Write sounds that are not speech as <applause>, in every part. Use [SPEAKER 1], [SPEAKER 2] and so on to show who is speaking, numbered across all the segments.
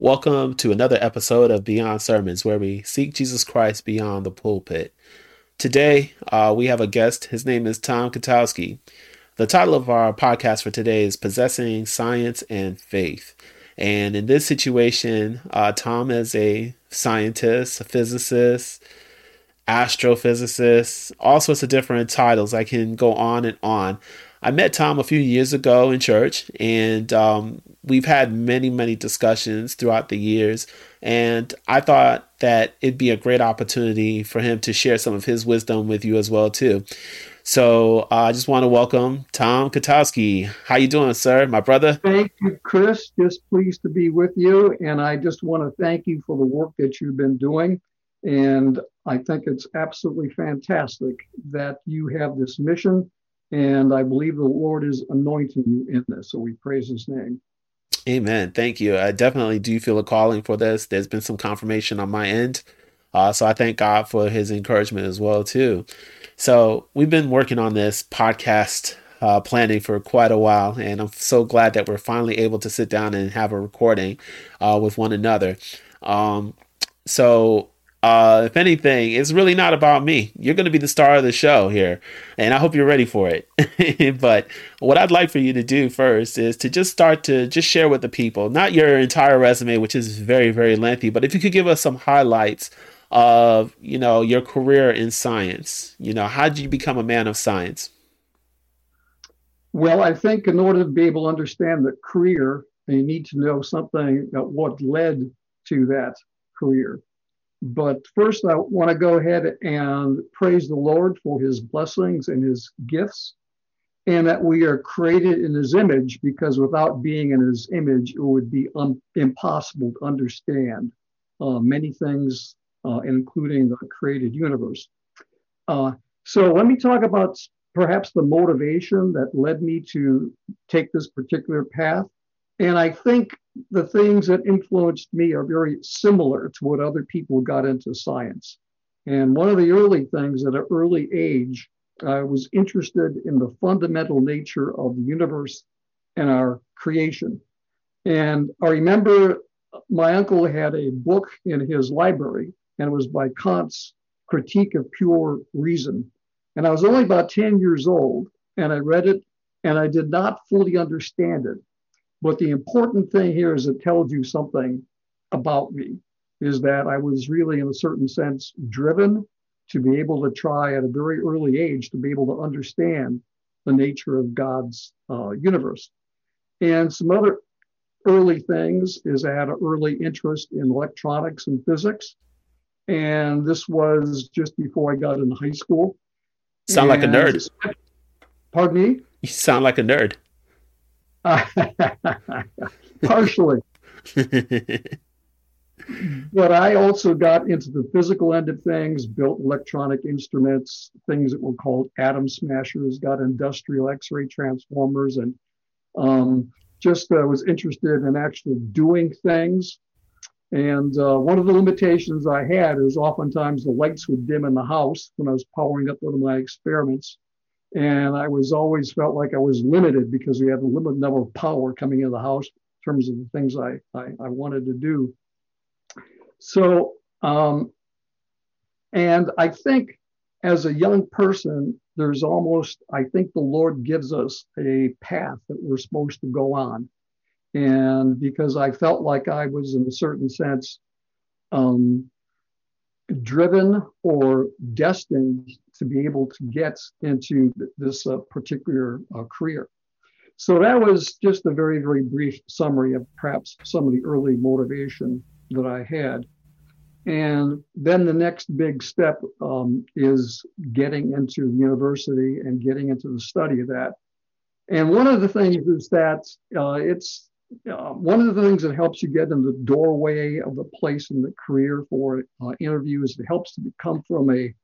[SPEAKER 1] Welcome to another episode of Beyond Sermons, where we seek Jesus Christ beyond the pulpit. Today, uh, we have a guest. His name is Tom Kotowski. The title of our podcast for today is Possessing Science and Faith. And in this situation, uh, Tom is a scientist, a physicist, astrophysicist, all sorts of different titles. I can go on and on. I met Tom a few years ago in church, and um, we've had many, many discussions throughout the years. And I thought that it'd be a great opportunity for him to share some of his wisdom with you as well too. So uh, I just want to welcome Tom Kotowski. How you doing, sir, my brother?
[SPEAKER 2] Thank you, Chris. Just pleased to be with you, and I just want to thank you for the work that you've been doing. And I think it's absolutely fantastic that you have this mission and I believe the Lord is anointing you in this. So we praise his name.
[SPEAKER 1] Amen. Thank you. I definitely do feel a calling for this. There's been some confirmation on my end. Uh, so I thank God for his encouragement as well, too. So we've been working on this podcast uh, planning for quite a while, and I'm so glad that we're finally able to sit down and have a recording uh, with one another. Um, so uh, if anything, it's really not about me. You're going to be the star of the show here, and I hope you're ready for it. <laughs> but what I'd like for you to do first is to just start to just share with the people, not your entire resume, which is very, very lengthy, but if you could give us some highlights of, you know, your career in science. You know, how did you become a man of science?
[SPEAKER 2] Well, I think in order to be able to understand the career, you need to know something about what led to that career. But first, I want to go ahead and praise the Lord for his blessings and his gifts, and that we are created in his image, because without being in his image, it would be un- impossible to understand uh, many things, uh, including the created universe. Uh, so, let me talk about perhaps the motivation that led me to take this particular path. And I think the things that influenced me are very similar to what other people got into science. And one of the early things at an early age, I was interested in the fundamental nature of the universe and our creation. And I remember my uncle had a book in his library, and it was by Kant's Critique of Pure Reason. And I was only about 10 years old, and I read it, and I did not fully understand it. But the important thing here is it tells you something about me, is that I was really, in a certain sense, driven to be able to try at a very early age to be able to understand the nature of God's uh, universe. And some other early things is I had an early interest in electronics and physics. And this was just before I got into high school.
[SPEAKER 1] Sound and, like a nerd.
[SPEAKER 2] Pardon me?
[SPEAKER 1] You sound like a nerd. <laughs>
[SPEAKER 2] Partially. but I also got into the physical end of things, built electronic instruments, things that were called atom smashers, got industrial X ray transformers, and um, just uh, was interested in actually doing things. And uh, one of the limitations I had is oftentimes the lights would dim in the house when I was powering up one of my experiments. And I was always felt like I was limited because we had a limited number of power coming into the house in terms of the things I, I, I wanted to do. So, um, and I think as a young person, there's almost, I think the Lord gives us a path that we're supposed to go on. And because I felt like I was, in a certain sense, um, driven or destined to be able to get into this uh, particular uh, career. So that was just a very, very brief summary of perhaps some of the early motivation that I had. And then the next big step um, is getting into university and getting into the study of that. And one of the things is that uh, it's uh, one of the things that helps you get in the doorway of the place in the career for uh, interviews, it helps to come from a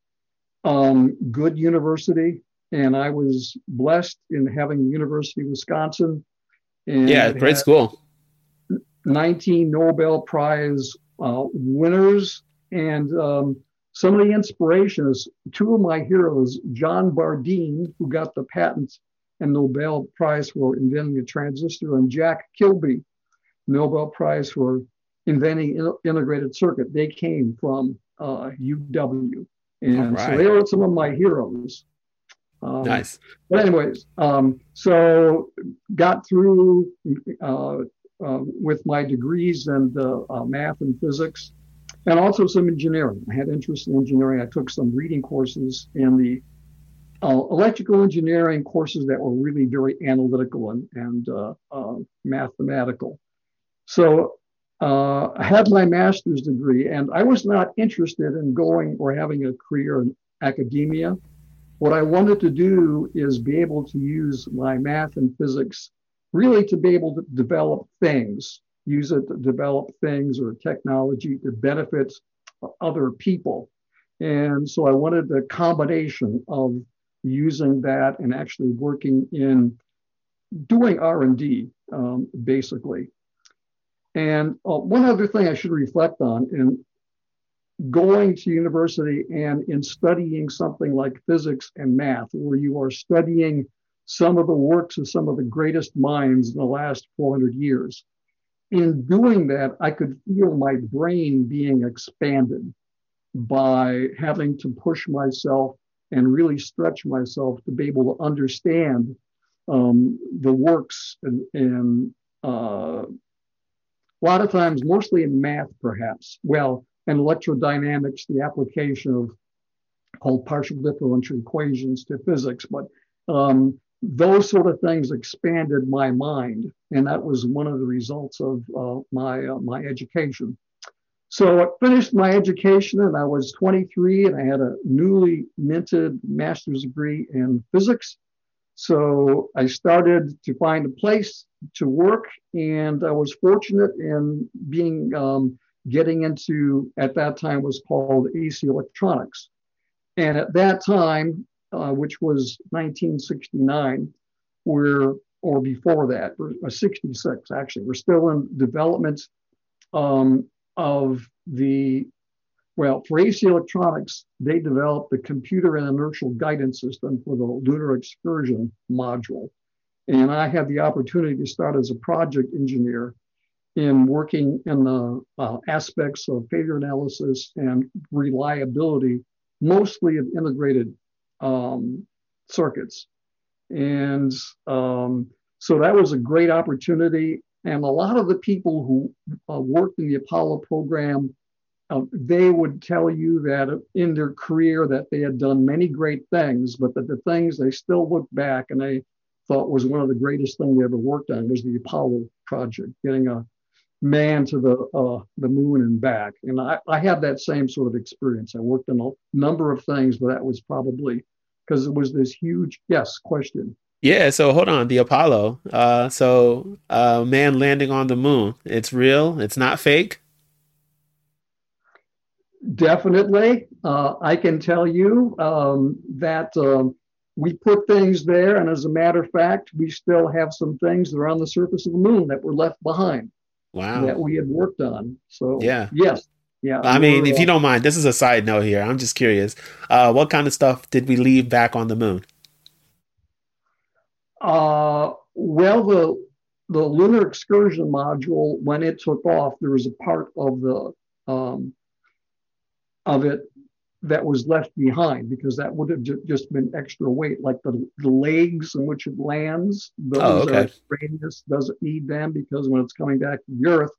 [SPEAKER 2] um, good university. And I was blessed in having the University of Wisconsin.
[SPEAKER 1] And yeah, great school.
[SPEAKER 2] 19 Nobel Prize uh, winners. And um, some of the inspirations, two of my heroes, John Bardeen, who got the patent and Nobel Prize for inventing the transistor, and Jack Kilby, Nobel Prize for inventing integrated circuit. They came from uh, UW, and right. so they were some of my heroes.
[SPEAKER 1] Um, nice.
[SPEAKER 2] But anyways, um, so got through uh, uh, with my degrees in uh, math and physics, and also some engineering. I had interest in engineering. I took some reading courses in the uh, electrical engineering courses that were really very analytical and, and uh, uh, mathematical. So uh, I had my master's degree, and I was not interested in going or having a career in academia. What I wanted to do is be able to use my math and physics really to be able to develop things, use it to develop things or technology that benefits other people. And so I wanted the combination of using that and actually working in doing R&D, um, basically. And uh, one other thing I should reflect on in going to university and in studying something like physics and math, where you are studying some of the works of some of the greatest minds in the last 400 years. In doing that, I could feel my brain being expanded by having to push myself and really stretch myself to be able to understand um, the works and, and uh, a lot of times, mostly in math, perhaps. Well, and electrodynamics, the application of called partial differential equations to physics. But um, those sort of things expanded my mind, and that was one of the results of uh, my uh, my education. So I finished my education, and I was 23, and I had a newly minted master's degree in physics. So I started to find a place to work, and I was fortunate in being um, getting into at that time was called AC Electronics, and at that time, uh, which was 1969, we're or before that, or 66 actually, we're still in development um, of the well, for AC Electronics, they developed the computer and inertial guidance system for the lunar excursion module. And I had the opportunity to start as a project engineer in working in the uh, aspects of failure analysis and reliability, mostly of integrated um, circuits. And um, so that was a great opportunity. And a lot of the people who uh, worked in the Apollo program uh, they would tell you that in their career that they had done many great things, but that the things they still look back and they thought was one of the greatest things they ever worked on was the Apollo project, getting a man to the uh, the moon and back. And I, I had that same sort of experience. I worked on a number of things, but that was probably because it was this huge yes question.
[SPEAKER 1] Yeah, so hold on, the Apollo. Uh, so uh, man landing on the moon. It's real. It's not fake.
[SPEAKER 2] Definitely. Uh, I can tell you um, that um, we put things there, and as a matter of fact, we still have some things that are on the surface of the moon that were left behind.
[SPEAKER 1] Wow.
[SPEAKER 2] That we had worked on. So,
[SPEAKER 1] yeah.
[SPEAKER 2] Yes. Yeah.
[SPEAKER 1] I mean, if you don't mind, this is a side note here. I'm just curious. Uh, what kind of stuff did we leave back on the moon?
[SPEAKER 2] Uh, well, the the lunar excursion module, when it took off, there was a part of the um, of it that was left behind because that would have ju- just been extra weight, like the, the legs in which it lands. Those oh, okay. radius doesn't need them because when it's coming back to the Earth,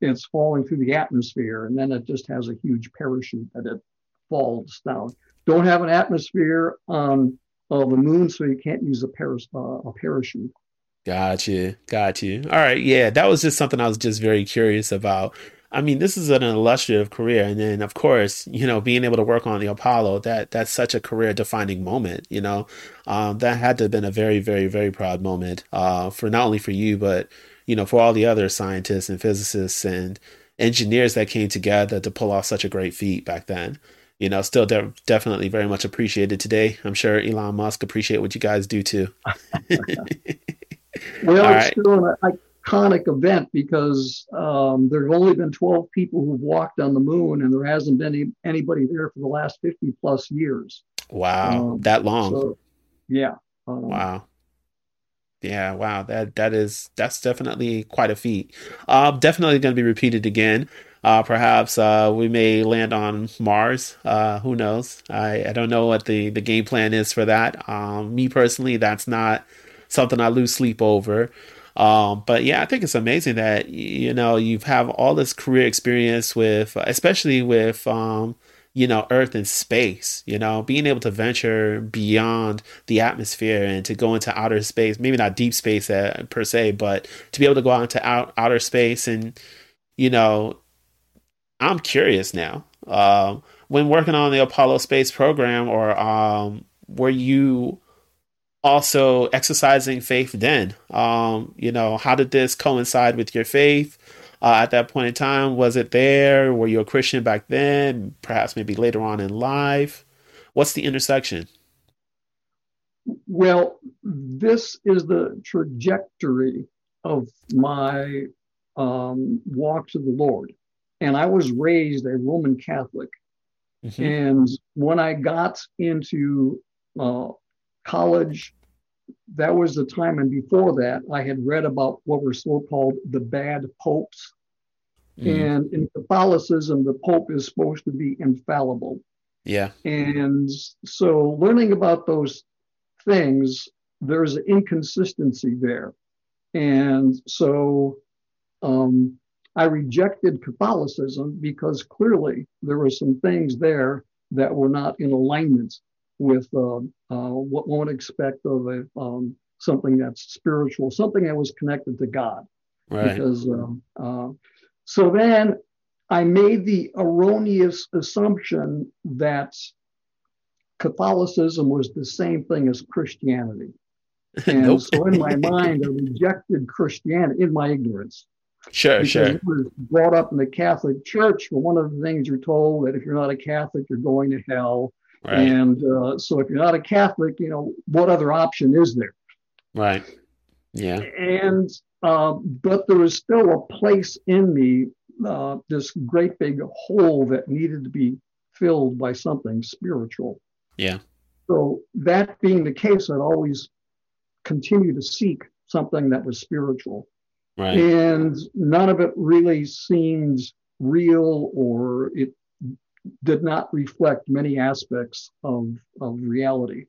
[SPEAKER 2] it's falling through the atmosphere, and then it just has a huge parachute that it falls down. Don't have an atmosphere on uh, the moon, so you can't use a, paras- uh, a parachute.
[SPEAKER 1] Got you, got you. All right, yeah, that was just something I was just very curious about I mean, this is an illustrative career, and then of course, you know, being able to work on the Apollo that that's such a career defining moment. You know, um, that had to have been a very, very, very proud moment uh, for not only for you, but you know, for all the other scientists and physicists and engineers that came together to pull off such a great feat back then. You know, still de- definitely very much appreciated today. I'm sure Elon Musk appreciate what you guys do too. <laughs> <laughs>
[SPEAKER 2] well, right. still, I, iconic event because um, there have only been 12 people who've walked on the moon and there hasn't been any, anybody there for the last 50 plus years.
[SPEAKER 1] Wow, um, that long.
[SPEAKER 2] So, yeah. Um,
[SPEAKER 1] wow. Yeah, wow. That that is that's definitely quite a feat. Uh, definitely going to be repeated again. Uh, perhaps uh, we may land on Mars. Uh, who knows? I, I don't know what the, the game plan is for that. Um, me personally, that's not something I lose sleep over. Um, but yeah, I think it's amazing that you know you have all this career experience with, especially with um, you know Earth and space. You know, being able to venture beyond the atmosphere and to go into outer space. Maybe not deep space uh, per se, but to be able to go out into out, outer space and you know I'm curious now. Uh, when working on the Apollo space program, or um, were you also exercising faith then? Um, you know, how did this coincide with your faith uh, at that point in time? Was it there? Were you a Christian back then? Perhaps maybe later on in life? What's the intersection?
[SPEAKER 2] Well, this is the trajectory of my um, walk to the Lord and I was raised a Roman Catholic. Mm-hmm. And when I got into uh, college, that was the time. And before that, I had read about what were so called the bad popes. Mm-hmm. And in Catholicism, the pope is supposed to be infallible.
[SPEAKER 1] Yeah.
[SPEAKER 2] And so learning about those things, there's an inconsistency there. And so um, I rejected Catholicism because clearly there were some things there that were not in alignment with uh, uh, what one would expect of a, um, something that's spiritual, something that was connected to God.
[SPEAKER 1] Right.
[SPEAKER 2] Because um, uh, so then I made the erroneous assumption that Catholicism was the same thing as Christianity. <laughs> And nope. so in my mind, I rejected Christianity in my ignorance.
[SPEAKER 1] Sure, because sure.
[SPEAKER 2] You were brought up in the Catholic Church. One of the things you're told that if you're not a Catholic, you're going to hell. Right. And uh, so, if you're not a Catholic, you know what other option is there?
[SPEAKER 1] Right. Yeah.
[SPEAKER 2] And uh, but there was still a place in me, uh, this great big hole that needed to be filled by something spiritual.
[SPEAKER 1] Yeah.
[SPEAKER 2] So that being the case, I'd always continue to seek something that was spiritual.
[SPEAKER 1] Right.
[SPEAKER 2] And none of it really seemed real or it did not reflect many aspects of, of reality.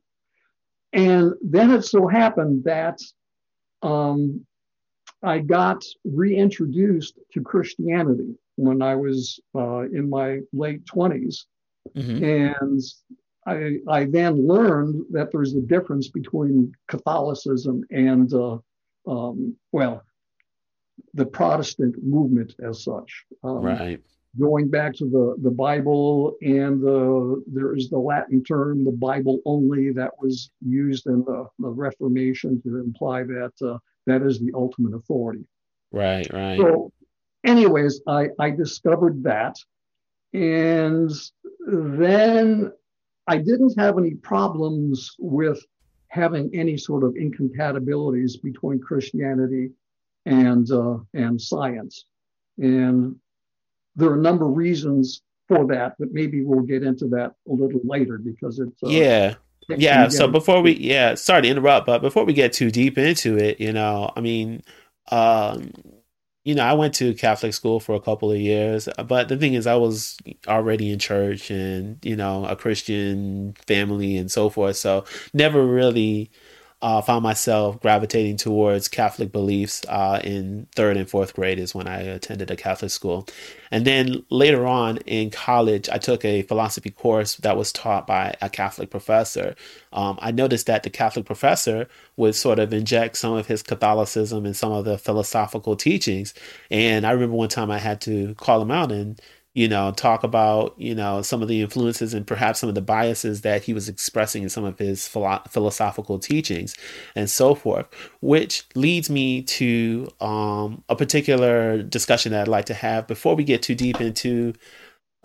[SPEAKER 2] And then it so happened that um, I got reintroduced to Christianity when I was uh, in my late 20s. Mm-hmm. And I, I, then learned that there's a difference between Catholicism and, uh, um, well, the Protestant movement as such.
[SPEAKER 1] Um, right.
[SPEAKER 2] Going back to the, the Bible, and the, there is the Latin term, the Bible only, that was used in the, the Reformation to imply that uh, that is the ultimate authority.
[SPEAKER 1] Right, right.
[SPEAKER 2] So, anyways, I, I discovered that. And then I didn't have any problems with having any sort of incompatibilities between Christianity and uh, and science. And there are a number of reasons for that, but maybe we'll get into that a little later because it's
[SPEAKER 1] uh, yeah. Yeah, so before we yeah, sorry to interrupt, but before we get too deep into it, you know, I mean, um, you know, I went to Catholic school for a couple of years, but the thing is, I was already in church and, you know, a Christian family and so forth. So never really uh, found myself gravitating towards Catholic beliefs uh, in third and fourth grade is when I attended a Catholic school. And then later on in college, I took a philosophy course that was taught by a Catholic professor. Um, I noticed that the Catholic professor would sort of inject some of his Catholicism and some of the philosophical teachings. And I remember one time I had to call him out and you know, talk about, you know, some of the influences and perhaps some of the biases that he was expressing in some of his philo- philosophical teachings and so forth, which leads me to um, a particular discussion that I'd like to have before we get too deep into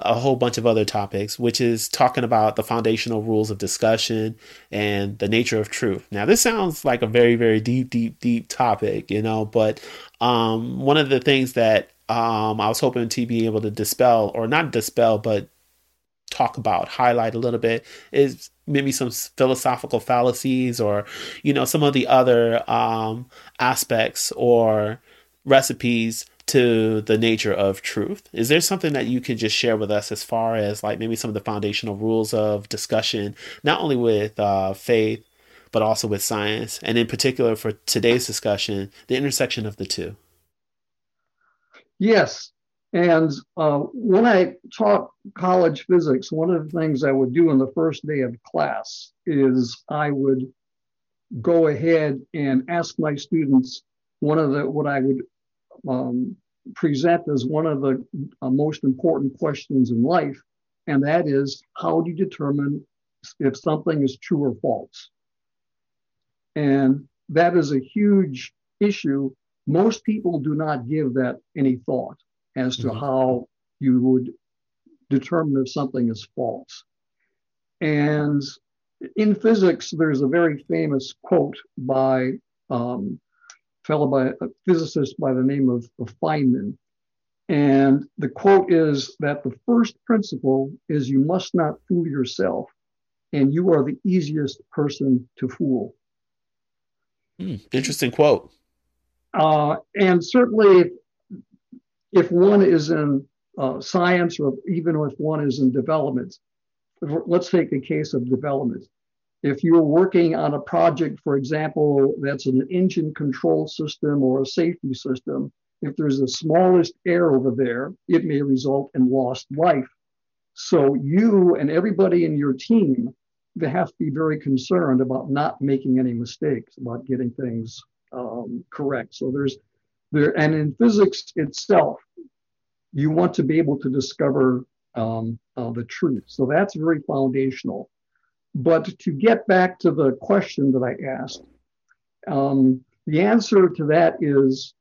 [SPEAKER 1] a whole bunch of other topics, which is talking about the foundational rules of discussion and the nature of truth. Now, this sounds like a very, very deep, deep, deep topic, you know, but um, one of the things that um, I was hoping to be able to dispel, or not dispel, but talk about, highlight a little bit, is maybe some philosophical fallacies or, you know, some of the other um, aspects or recipes to the nature of truth. Is there something that you can just share with us as far as like maybe some of the foundational rules of discussion, not only with uh, faith, but also with science, and in particular for today's discussion, the intersection of the two?
[SPEAKER 2] Yes. And uh, when I taught college physics, one of the things I would do on the first day of class is I would go ahead and ask my students one of the what I would um, present as one of the uh, most important questions in life, and that is how do you determine if something is true or false? And that is a huge issue. Most people do not give that any thought as to mm-hmm. how you would determine if something is false. And in physics, there's a very famous quote by um, fellow by a physicist by the name of, of Feynman. And the quote is that the first principle is you must not fool yourself, and you are the easiest person to fool.
[SPEAKER 1] Mm, interesting quote.
[SPEAKER 2] Uh, and certainly, if, one is in uh, science or even if one is in development, let's take the case of development. If you're working on a project, for example, that's an engine control system or a safety system, if there's the smallest error over there, it may result in lost life. So you and everybody in your team they have to be very concerned about not making any mistakes, about getting things um, correct. So there's there, and in physics itself, you want to be able to discover um, uh, the truth. So that's very foundational. But to get back to the question that I asked, um, the answer to that is,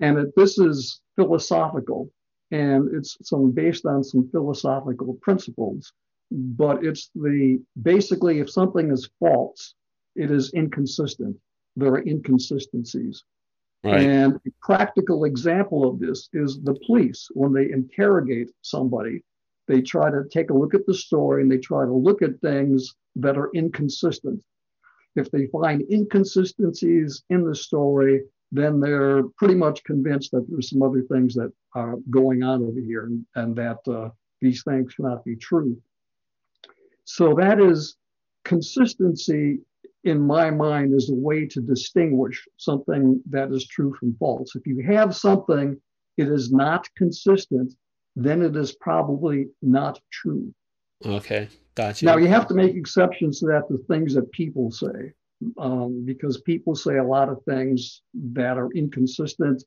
[SPEAKER 2] and this is philosophical, and it's some based on some philosophical principles but it's the basically if something is false, it is inconsistent. There are inconsistencies. Right. And a practical example of this is the police. When they interrogate somebody, they try to take a look at the story and they try to look at things that are inconsistent. If they find inconsistencies in the story, then they're pretty much convinced that there's some other things that are going on over here and, and that uh, these things cannot be true. So that is consistency in my mind is a way to distinguish something that is true from false. If you have something it is not consistent, then it is probably not true.
[SPEAKER 1] Okay, gotcha.
[SPEAKER 2] Now you have to make exceptions to that. The things that people say, um, because people say a lot of things that are inconsistent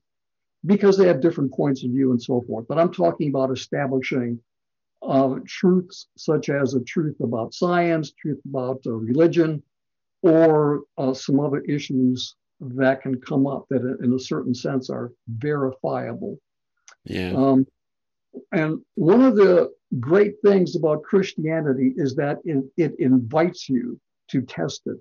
[SPEAKER 2] because they have different points of view and so forth. But I'm talking about establishing uh, truths such as a truth about science, truth about uh, religion, or uh, some other issues that can come up that, in a certain sense, are verifiable.
[SPEAKER 1] Yeah. Um,
[SPEAKER 2] and one of the great things about Christianity is that it, it invites you to test it.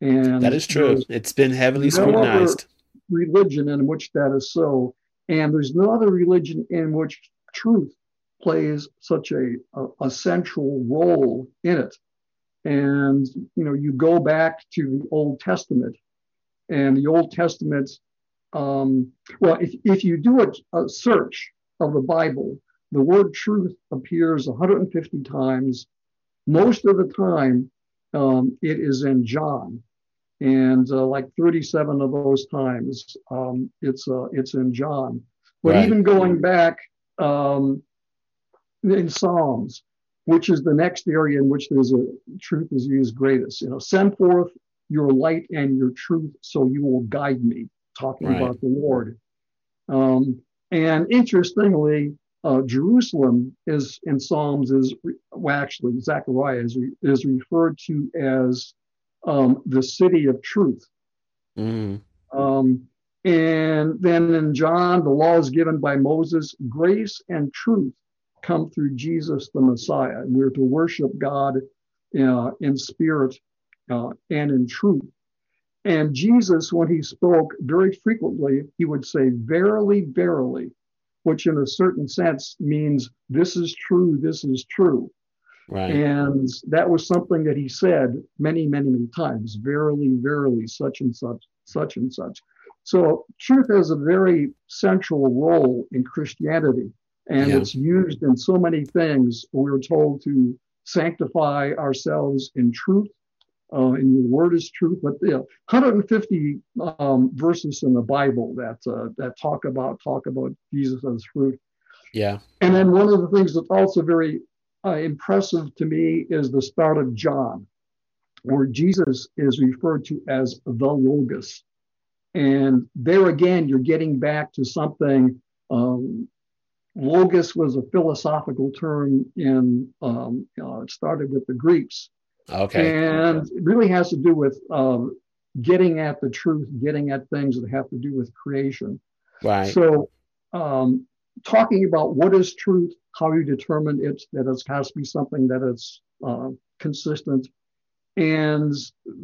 [SPEAKER 1] And that is true. It's been heavily scrutinized.
[SPEAKER 2] No religion in which that is so, and there's no other religion in which truth plays such a, a, a, central role in it. And, you know, you go back to the Old Testament, and the Old Testament, um, well, if, if you do a, a search of the Bible, the word truth appears 150 times. Most of the time, um, it is in John, and uh, like 37 of those times, um, it's uh, it's in John. But right. even going back um, in Psalms, which is the next area in which there's a truth is used greatest. You know, send forth your light and your truth, so you will guide me. Talking right. about the Lord. Um, and interestingly, uh, Jerusalem is in Psalms is well, actually Zechariah is, is referred to as um, the city of truth. Mm. Um, and then in John, the law is given by Moses. Grace and truth come through Jesus the Messiah. And we're to worship God uh, in spirit uh, and in truth. And Jesus, when he spoke very frequently, he would say, Verily, verily, which in a certain sense means this is true, this is true.
[SPEAKER 1] Right.
[SPEAKER 2] And that was something that he said many, many, many times verily, verily, such and such, such and such. So truth has a very central role in Christianity, and yeah. it's used in so many things. We're told to sanctify ourselves in truth, uh, and your word is truth. But you know, 150 um, verses in the Bible that uh, that talk about talk about Jesus as fruit.
[SPEAKER 1] Yeah.
[SPEAKER 2] And then one of the things that's also very uh, impressive to me is the start of John, where Jesus is referred to as the Logos. And there again, you're getting back to something. Um, logos was a philosophical term in, um, uh, it started with the Greeks.
[SPEAKER 1] Okay.
[SPEAKER 2] And it really has to do with um, getting at the truth, getting at things that have to do with creation.
[SPEAKER 1] Right.
[SPEAKER 2] So, um, talking about what is truth, how you determine it, that it has to be something that is uh, consistent, and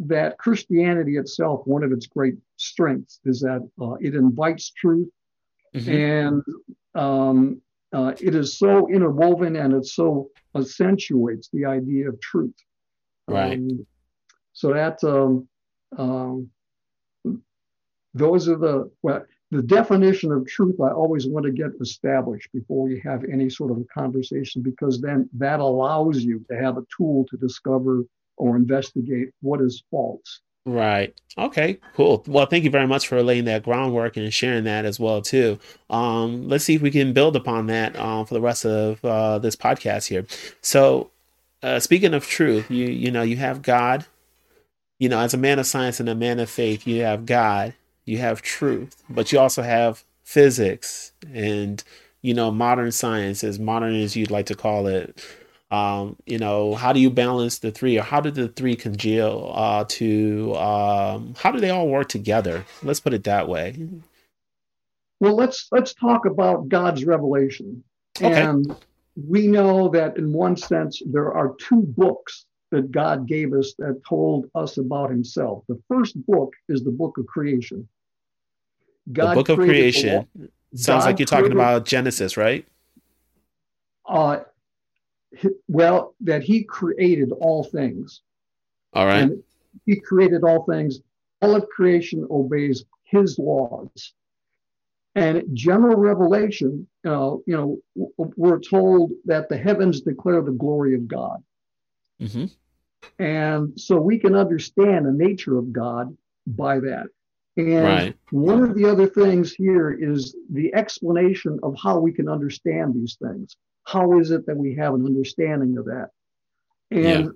[SPEAKER 2] that Christianity itself, one of its great strengths is that uh, it invites truth mm-hmm. and um, uh, it is so interwoven and it so accentuates the idea of truth.
[SPEAKER 1] Right. Um,
[SPEAKER 2] so that um, um, those are the well, the definition of truth. I always want to get established before you have any sort of a conversation because then that allows you to have a tool to discover or investigate what is false.
[SPEAKER 1] Right. Okay. Cool. Well, thank you very much for laying that groundwork and sharing that as well too. Um, let's see if we can build upon that um, for the rest of uh, this podcast here. So, uh, speaking of truth, you you know you have God. You know, as a man of science and a man of faith, you have God, you have truth, but you also have physics and you know modern science, as modern as you'd like to call it um, you know, how do you balance the three, or how do the three congeal uh, to? Um, how do they all work together? Let's put it that way.
[SPEAKER 2] Well, let's let's talk about God's revelation, okay. and we know that in one sense there are two books that God gave us that told us about Himself. The first book is the book of creation.
[SPEAKER 1] God the book of creation. Sounds God like you're talking created, about Genesis, right?
[SPEAKER 2] Uh, well, that he created all things.
[SPEAKER 1] All right. And
[SPEAKER 2] he created all things. All of creation obeys his laws. And general revelation, uh, you know, we're told that the heavens declare the glory of God. Mm-hmm. And so we can understand the nature of God by that. And right. one of the other things here is the explanation of how we can understand these things how is it that we have an understanding of that? And yeah.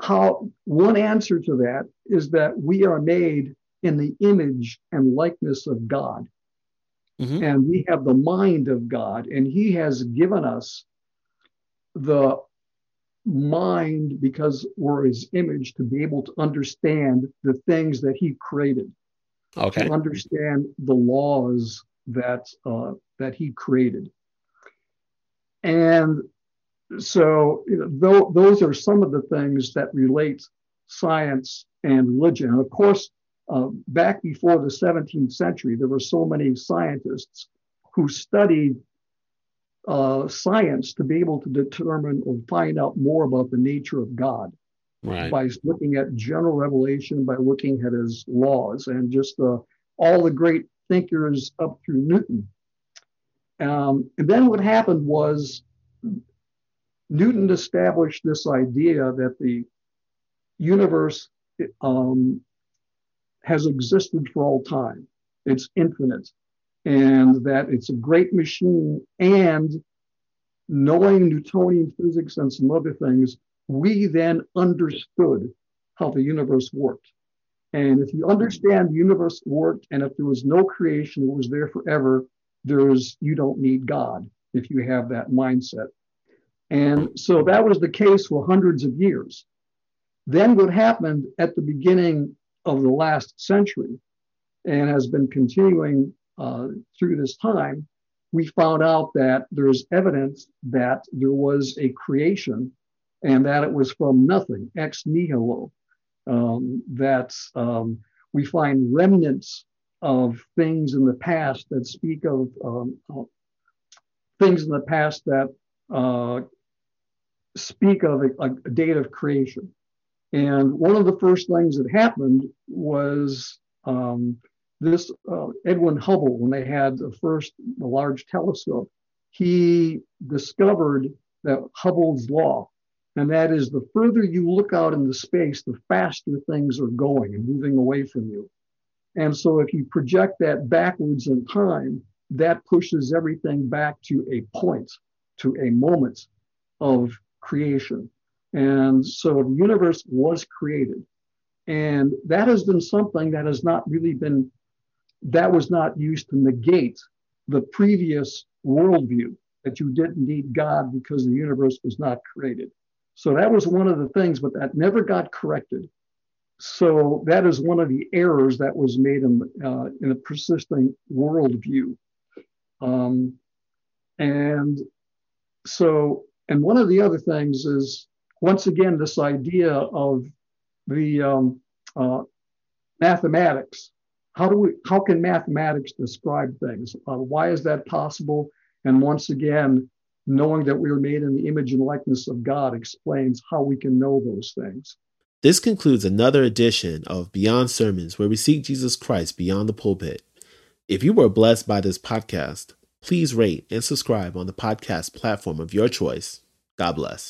[SPEAKER 2] how one answer to that is that we are made in the image and likeness of God. Mm-hmm. And we have the mind of God, and He has given us the mind because we're His image to be able to understand the things that He created.
[SPEAKER 1] Okay.
[SPEAKER 2] To understand the laws that uh, that He created. And so you know, th- those are some of the things that relate science and religion. And of course, uh, back before the 17th century, there were so many scientists who studied uh, science to be able to determine or find out more about the nature of God.
[SPEAKER 1] Right.
[SPEAKER 2] By looking at general revelation, by looking at his laws, and just uh, all the great thinkers up through Newton um, and then what happened was Newton established this idea that the universe um, has existed for all time. It's infinite, and that it's a great machine. And knowing Newtonian physics and some other things, we then understood how the universe worked. And if you understand the universe worked, and if there was no creation, it was there forever, there's you don't need God if you have that mindset. And so that was the case for hundreds of years. Then what happened at the beginning of the last century and has been continuing uh, through this time, we found out that there's evidence that there was a creation and that it was from nothing, ex nihilo. Um, that um, we find remnants of things in the past that speak of um, uh, things in the past that uh, speak of a, a date of creation. And one of the first things that happened was um, this uh, Edwin Hubble, when they had the first the large telescope, he discovered that Hubble's law, and that is the further you look out into space, the faster things are going and moving away from you. And so if you project that backwards in time, that pushes everything back to a point, to a moment of creation. And so the universe was created. And that has been something that has not really been, that was not used to negate the previous worldview that you didn't need God because the universe was not created. So that was one of the things, but that never got corrected. So that is one of the errors that was made in, uh, in a persisting worldview. Um, and so, and one of the other things is once again this idea of the um, uh, mathematics. How do we? How can mathematics describe things? Uh, why is that possible? And once again, knowing that we are made in the image and likeness of God explains how we can know those things.
[SPEAKER 1] This concludes another edition of Beyond Sermons, where we seek Jesus Christ beyond the pulpit. If you were blessed by this podcast, please rate and subscribe on the podcast platform of your choice. God bless.